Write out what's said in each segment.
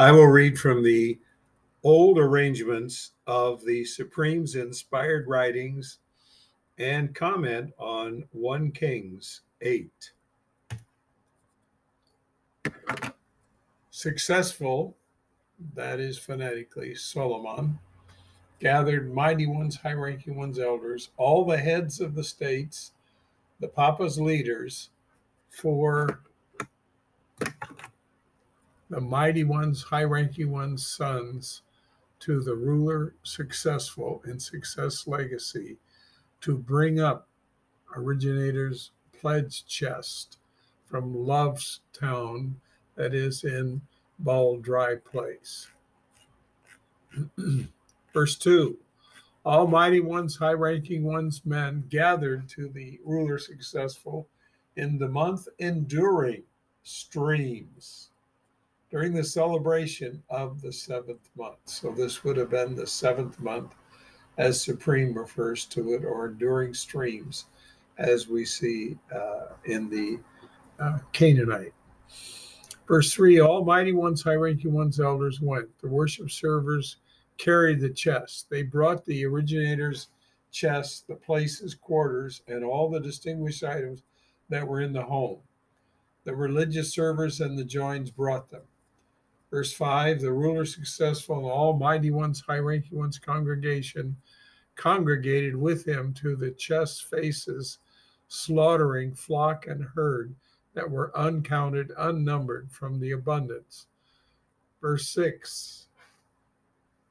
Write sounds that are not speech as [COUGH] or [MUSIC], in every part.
I will read from the old arrangements of the Supreme's inspired writings and comment on 1 Kings 8. Successful, that is phonetically, Solomon, gathered mighty ones, high ranking ones, elders, all the heads of the states, the Papa's leaders, for the mighty ones, high ranking ones, sons, to the ruler successful in success legacy to bring up originator's pledge chest from Love's town that is in Bald Dry Place. [CLEARS THROAT] Verse 2 Almighty ones, high ranking ones, men gathered to the ruler successful in the month enduring streams during the celebration of the seventh month. So this would have been the seventh month, as Supreme refers to it, or enduring streams, as we see uh, in the uh, Canaanite. Verse 3 Almighty ones, high ranking ones, elders went. The worship servers carried the chest. They brought the originator's chest, the places, quarters, and all the distinguished items that were in the home. The religious servers and the joins brought them. Verse 5 The ruler successful and almighty ones, high ranking ones congregation congregated with him to the chest faces, slaughtering flock and herd that were uncounted, unnumbered from the abundance. Verse 6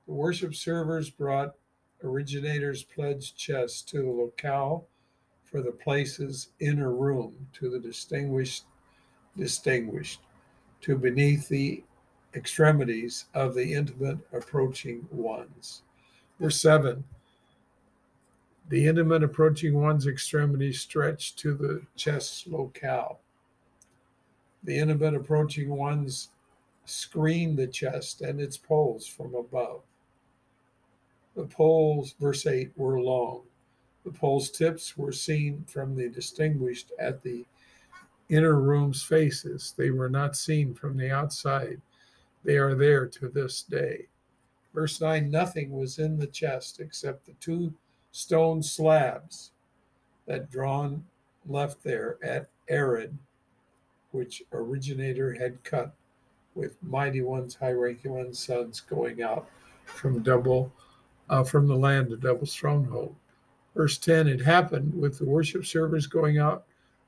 The worship servers brought originators' pledged chests to the locale for the place's inner room, to the distinguished, distinguished, to beneath the extremities of the intimate approaching ones. Verse 7 The intimate approaching one's extremities stretch to the chest locale. The intimate approaching ones screen the chest and its poles from above. The poles, verse 8, were long. The poles' tips were seen from the distinguished at the inner room's faces. They were not seen from the outside. They are there to this day. Verse 9 Nothing was in the chest except the two stone slabs that drawn left there at Arid, which originator had cut with mighty ones, high ranking ones, sons going out from double uh, from the land of double stronghold. Verse 10 It happened with the worship servers going out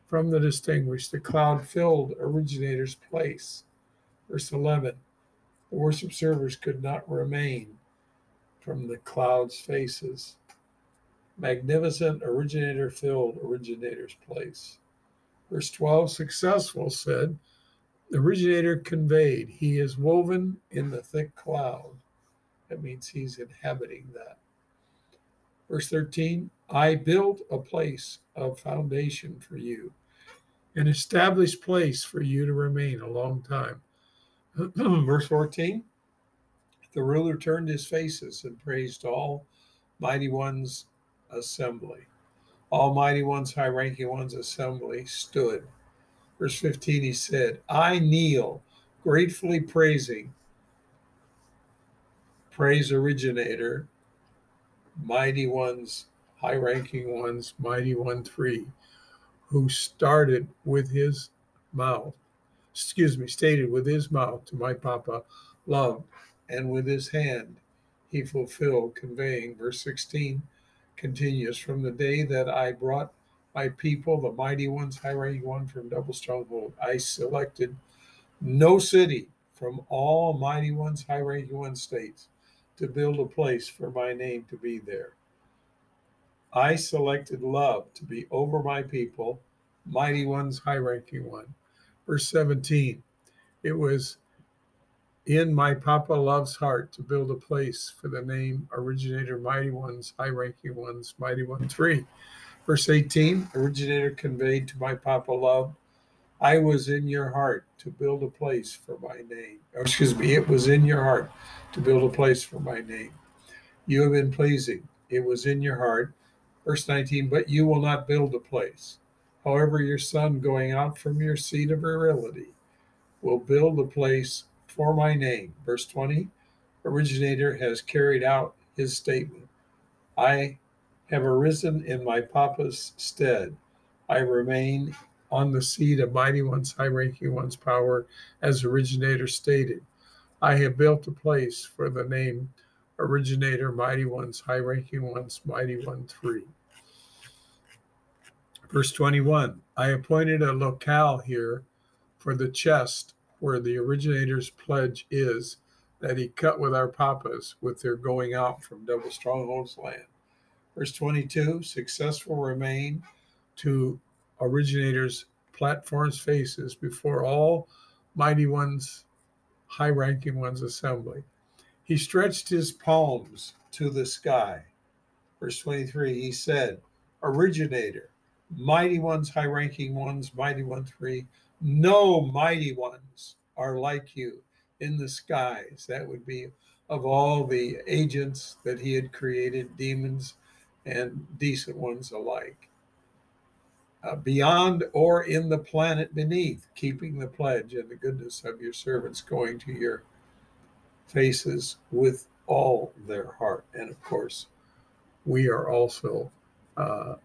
from the distinguished, the cloud filled originator's place. Verse 11 the worship servers could not remain from the clouds' faces. Magnificent originator filled originator's place. Verse 12 successful said, the originator conveyed, he is woven in the thick cloud. That means he's inhabiting that. Verse 13, I built a place of foundation for you, an established place for you to remain a long time. [CLEARS THROAT] Verse 14 The ruler turned his faces and praised all mighty ones assembly. Almighty ones, high ranking ones assembly stood. Verse 15 he said, I kneel, gratefully praising, praise originator, mighty ones, high ranking ones, mighty one three, who started with his mouth excuse me, stated with his mouth to my papa, loved, and with his hand he fulfilled, conveying. Verse 16 continues From the day that I brought my people, the mighty ones, high ranking one from double stronghold, I selected no city from all mighty ones, high ranking one states to build a place for my name to be there. I selected love to be over my people, mighty ones, high ranking one. Verse 17 It was in my Papa Love's heart to build a place for the name Originator Mighty Ones, High Ranking Ones, Mighty One 3. Verse 18 Originator conveyed to my Papa Love, I was in your heart to build a place for my name. Or excuse me, it was in your heart to build a place for my name. You have been pleasing. It was in your heart. Verse 19, but you will not build a place. However, your son going out from your seat of virility will build a place for my name. Verse 20 Originator has carried out his statement. I have arisen in my Papa's stead. I remain on the seat of Mighty One's high ranking one's power, as Originator stated. I have built a place for the name Originator, Mighty One's high ranking one's Mighty One 3. Verse 21 I appointed a locale here for the chest where the originator's pledge is that he cut with our papas with their going out from double strongholds land. Verse 22 successful remain to originators' platforms faces before all mighty ones, high ranking ones assembly. He stretched his palms to the sky. Verse 23 he said, Originator, mighty ones, high ranking ones, mighty one three, no mighty ones are like you in the skies. That would be of all the agents that he had created, demons and decent ones alike. Uh, beyond or in the planet beneath, keeping the pledge and the goodness of your servants going to your faces with all their heart. And of course, we are also uh,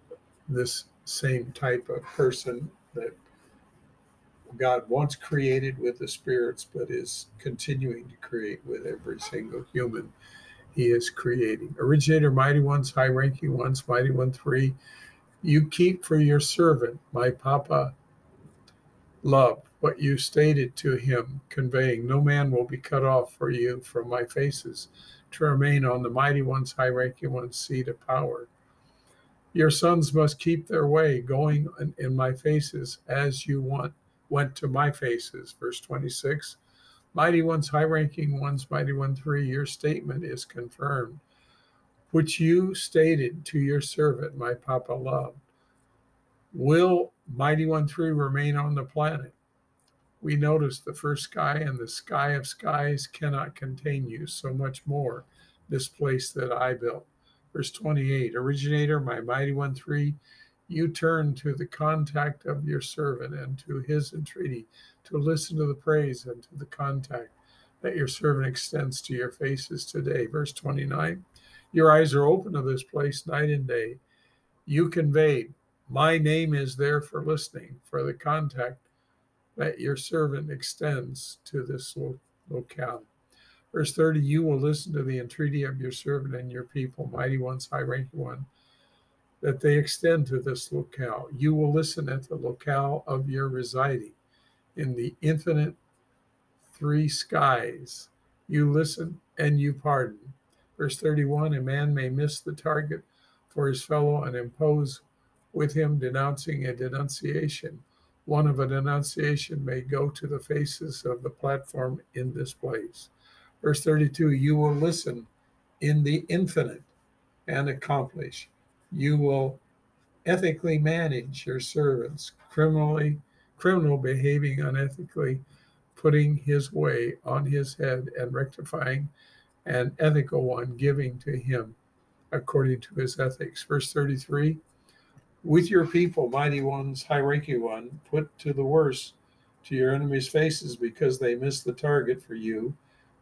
this same type of person that God once created with the spirits, but is continuing to create with every single human he is creating. Originator, mighty ones, high ranking ones, mighty one three, you keep for your servant, my Papa, love what you stated to him, conveying, No man will be cut off for you from my faces, to remain on the mighty one's high ranking one's seat of power. Your sons must keep their way, going in my faces as you want went to my faces. Verse 26 Mighty ones, high ranking ones, mighty one three, your statement is confirmed, which you stated to your servant, my Papa loved. Will mighty one three remain on the planet? We notice the first sky and the sky of skies cannot contain you, so much more this place that I built. Verse 28 Originator, my mighty one three, you turn to the contact of your servant and to his entreaty to listen to the praise and to the contact that your servant extends to your faces today. Verse 29 Your eyes are open to this place night and day. You conveyed, My name is there for listening, for the contact that your servant extends to this lo- locale. Verse 30 You will listen to the entreaty of your servant and your people, mighty ones, high ranking one that they extend to this locale. You will listen at the locale of your residing in the infinite three skies. You listen and you pardon. Verse 31 A man may miss the target for his fellow and impose with him denouncing a denunciation. One of a denunciation may go to the faces of the platform in this place. Verse 32 You will listen in the infinite and accomplish you will ethically manage your servants, criminally criminal behaving unethically, putting his way on his head and rectifying an ethical one, giving to him according to his ethics. Verse 33 With your people, mighty ones, ranking one, put to the worse to your enemies' faces because they miss the target for you,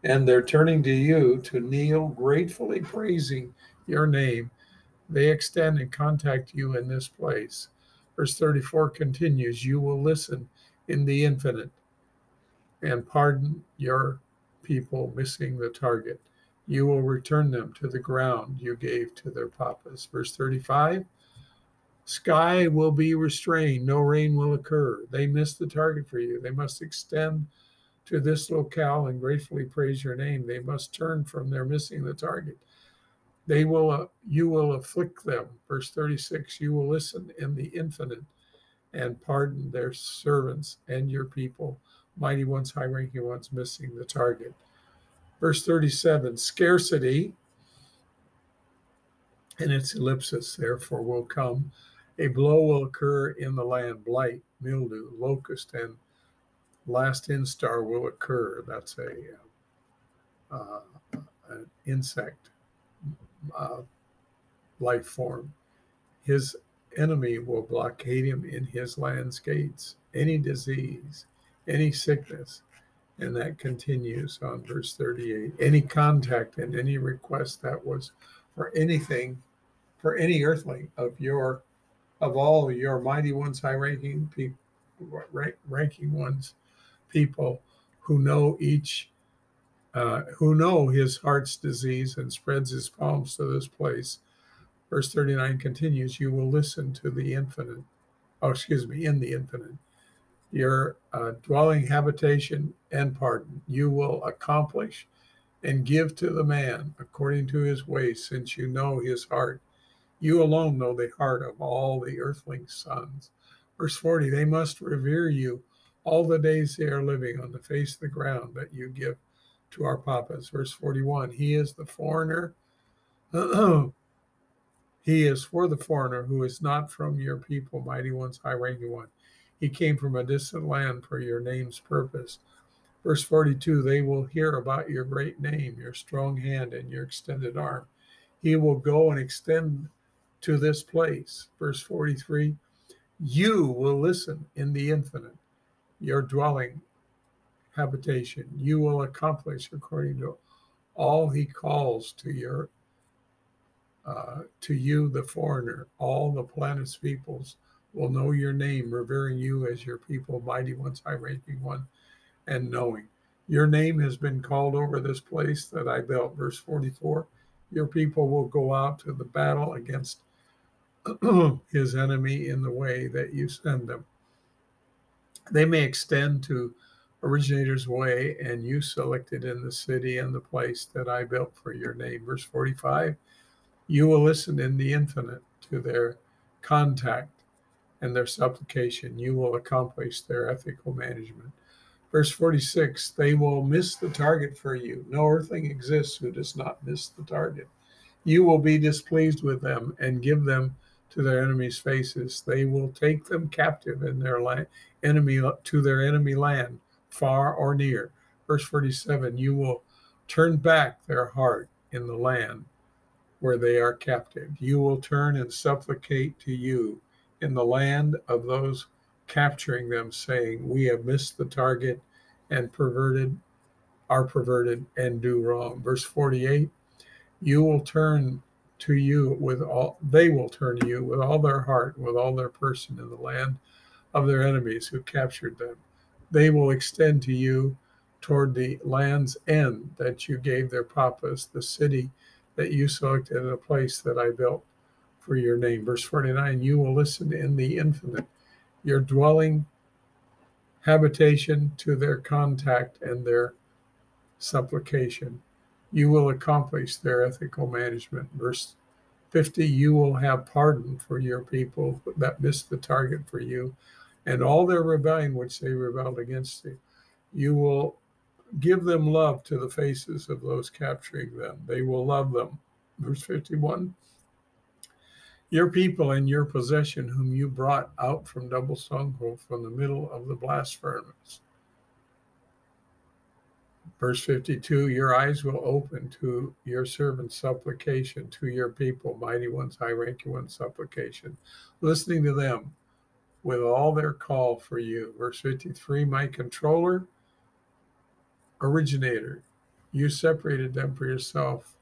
and they're turning to you to kneel, gratefully praising your name they extend and contact you in this place. Verse 34 continues You will listen in the infinite and pardon your people missing the target. You will return them to the ground you gave to their papas. Verse 35 Sky will be restrained, no rain will occur. They missed the target for you. They must extend to this locale and gratefully praise your name. They must turn from their missing the target they will, uh, you will afflict them. Verse 36 You will listen in the infinite and pardon their servants and your people, mighty ones, high ranking ones, missing the target. Verse 37 Scarcity and its ellipsis, therefore, will come. A blow will occur in the land, blight, mildew, locust, and last instar will occur. That's a uh, an insect uh, life form. His enemy will blockade him in his land's gates. Any disease, any sickness, And that continues on verse 38. Any contact and any request that was for anything, for any earthling of your, of all your mighty ones, high ranking people, ranking ones, people who know each, uh, who know his heart's disease and spreads his palms to this place. Verse 39 continues, you will listen to the infinite, oh, excuse me, in the infinite your uh, dwelling, habitation, and pardon. You will accomplish and give to the man according to his ways, since you know his heart. You alone know the heart of all the earthling sons. Verse 40 They must revere you all the days they are living on the face of the ground that you give to our papas. Verse 41 He is the foreigner. [CLEARS THROAT] he is for the foreigner who is not from your people, mighty ones, high ranking one. He came from a distant land for your name's purpose. Verse 42 They will hear about your great name, your strong hand, and your extended arm. He will go and extend to this place. Verse 43 You will listen in the infinite, your dwelling habitation. You will accomplish according to all he calls to your uh, to you, the foreigner, all the planet's peoples will know your name, revering you as your people, mighty ones, high ranking one, and knowing. Your name has been called over this place that I built. Verse 44 Your people will go out to the battle against [CLEARS THROAT] his enemy in the way that you send them. They may extend to originator's way, and you selected in the city and the place that I built for your name. Verse 45 You will listen in the infinite to their contact and their supplication, you will accomplish their ethical management. Verse 46 They will miss the target for you. No earthling exists who does not miss the target. You will be displeased with them and give them to their enemies' faces. They will take them captive in their land, enemy to their enemy land, far or near. Verse 47 You will turn back their heart in the land where they are captive. You will turn and supplicate to you in the land of those capturing them, saying, We have missed the target and perverted, are perverted and do wrong. Verse 48 You will turn to you with all, they will turn to you with all their heart, with all their person in the land of their enemies who captured them. They will extend to you toward the land's end that you gave their papas, the city that you selected, and a place that I built for your name. Verse 49 You will listen in the infinite, your dwelling, habitation to their contact and their supplication. You will accomplish their ethical management. Verse 50 You will have pardon for your people that missed the target for you and all their rebellion which they rebelled against you. You will give them love to the faces of those capturing them. They will love them. Verse 51 your people and your possession, whom you brought out from double stronghold from the middle of the blast furnace. Verse 52 Your eyes will open to your servant's supplication, to your people, mighty ones, high ranking ones' supplication, listening to them with all their call for you. Verse 53 My controller, originator, you separated them for yourself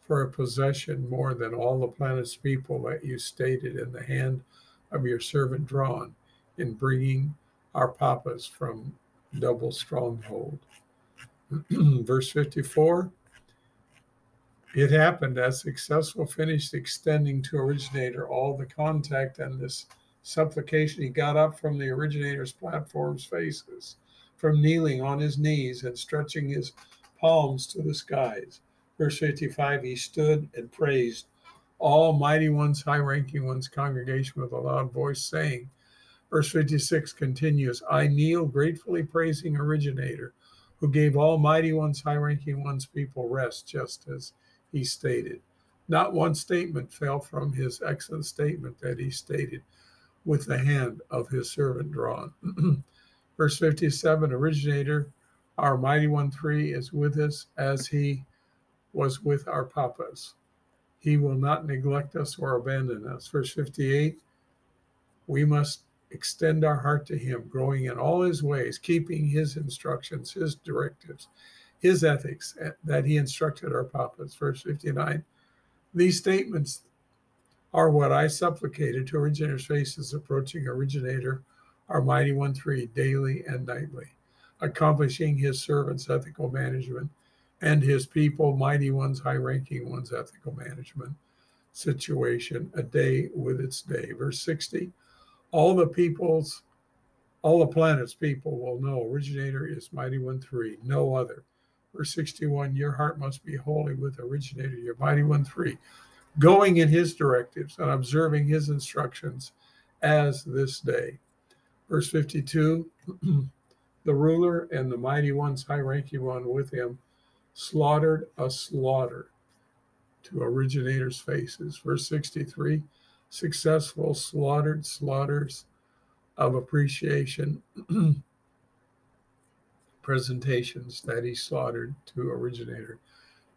for a possession more than all the planet's people that you stated in the hand of your servant drawn in bringing our papas from double stronghold. [CLEARS THROAT] Verse 54 It happened as successful finished extending to originator all the contact and this supplication. He got up from the originator's platform's faces, from kneeling on his knees and stretching his palms to the skies. Verse 55 He stood and praised Almighty One's high ranking one's congregation with a loud voice, saying, Verse 56 continues, I kneel gratefully praising Originator, who gave Almighty One's high ranking one's people rest, just as he stated. Not one statement fell from his excellent statement that he stated with the hand of his servant drawn. [CLEARS THROAT] Verse 57 Originator, our mighty one three, is with us as he was with our papas. He will not neglect us or abandon us. Verse 58 We must extend our heart to him, growing in all his ways, keeping his instructions, his directives, his ethics eh, that he instructed our papas. Verse 59. These statements are what I supplicated to originator's faces, approaching originator, our mighty one three, daily and nightly, accomplishing his servants' ethical management and his people, mighty ones, high ranking ones, ethical management situation, a day with its day. Verse 60 all the peoples, all the planets people will know originator is mighty one three, no other. Verse 61 Your heart must be holy with originator, your mighty one three, going in his directives and observing his instructions as this day. Verse 52 [CLEARS THROAT] The ruler and the mighty ones, high ranking one with him, slaughtered a slaughter to originators' faces. Verse 63 successful slaughtered slaughters of appreciation [CLEARS THROAT] presentations that he slaughtered to originator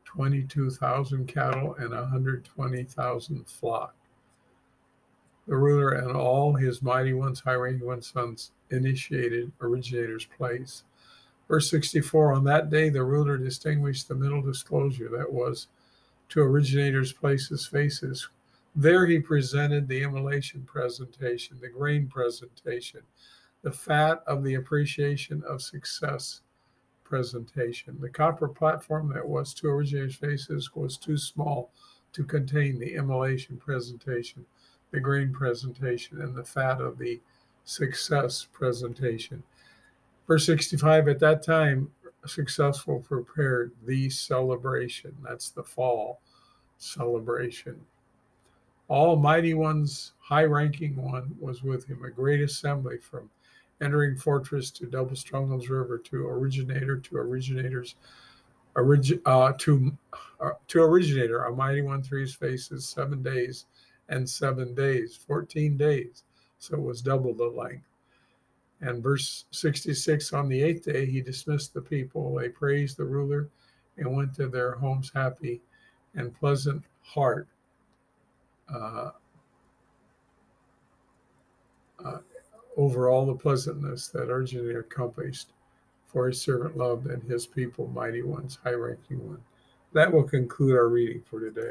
22,000 cattle and 120,000 flock. The ruler and all his mighty ones, high ranking ones, sons initiated originator's place. Verse 64 On that day, the ruler distinguished the middle disclosure that was to originator's places, faces, there he presented the immolation presentation, the grain presentation, the fat of the appreciation of success presentation. The copper platform that was to originator's faces was too small to contain the immolation presentation, the grain presentation, and the fat of the success presentation. Verse 65 At that time, successful prepared the celebration. That's the fall celebration. Almighty One's high ranking one was with him, a great assembly from entering fortress to double strongholds river to originator to originators origi- uh, to uh, to originator. A mighty one three's faces seven days and seven days 14 days. So it was double the length. And verse 66 on the eighth day he dismissed the people. They praised the ruler and went to their homes happy and pleasant heart uh, uh, over all the pleasantness that originator accomplished for his servant loved and his people mighty ones high ranking one. That will conclude our reading for today